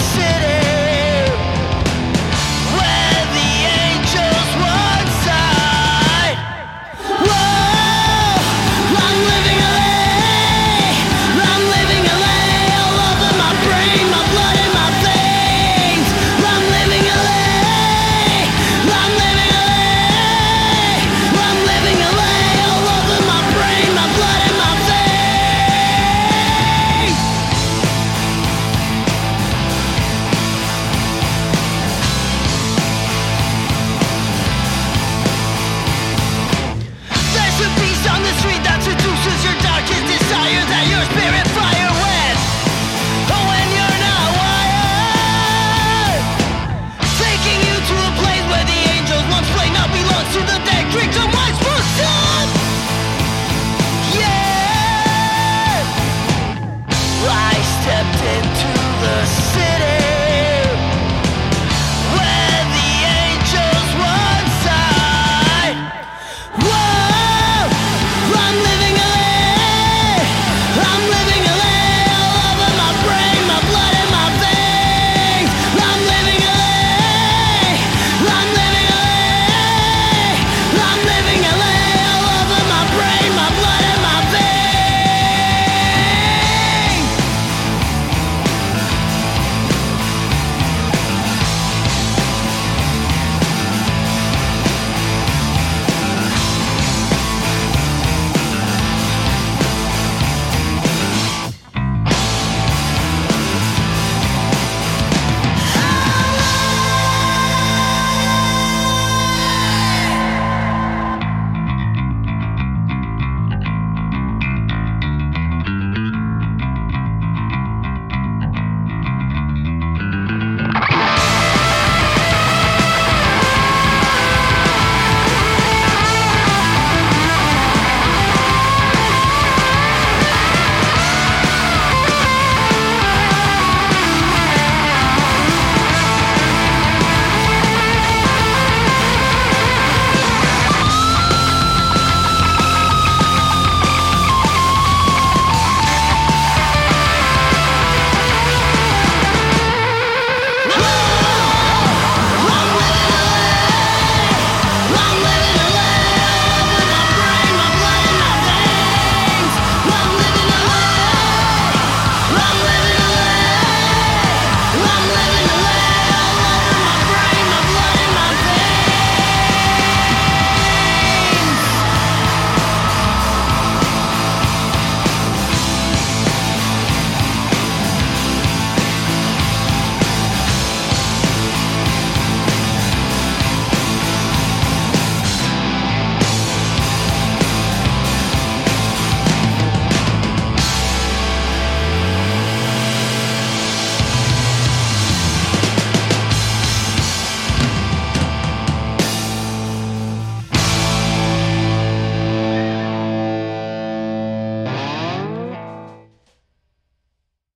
shit.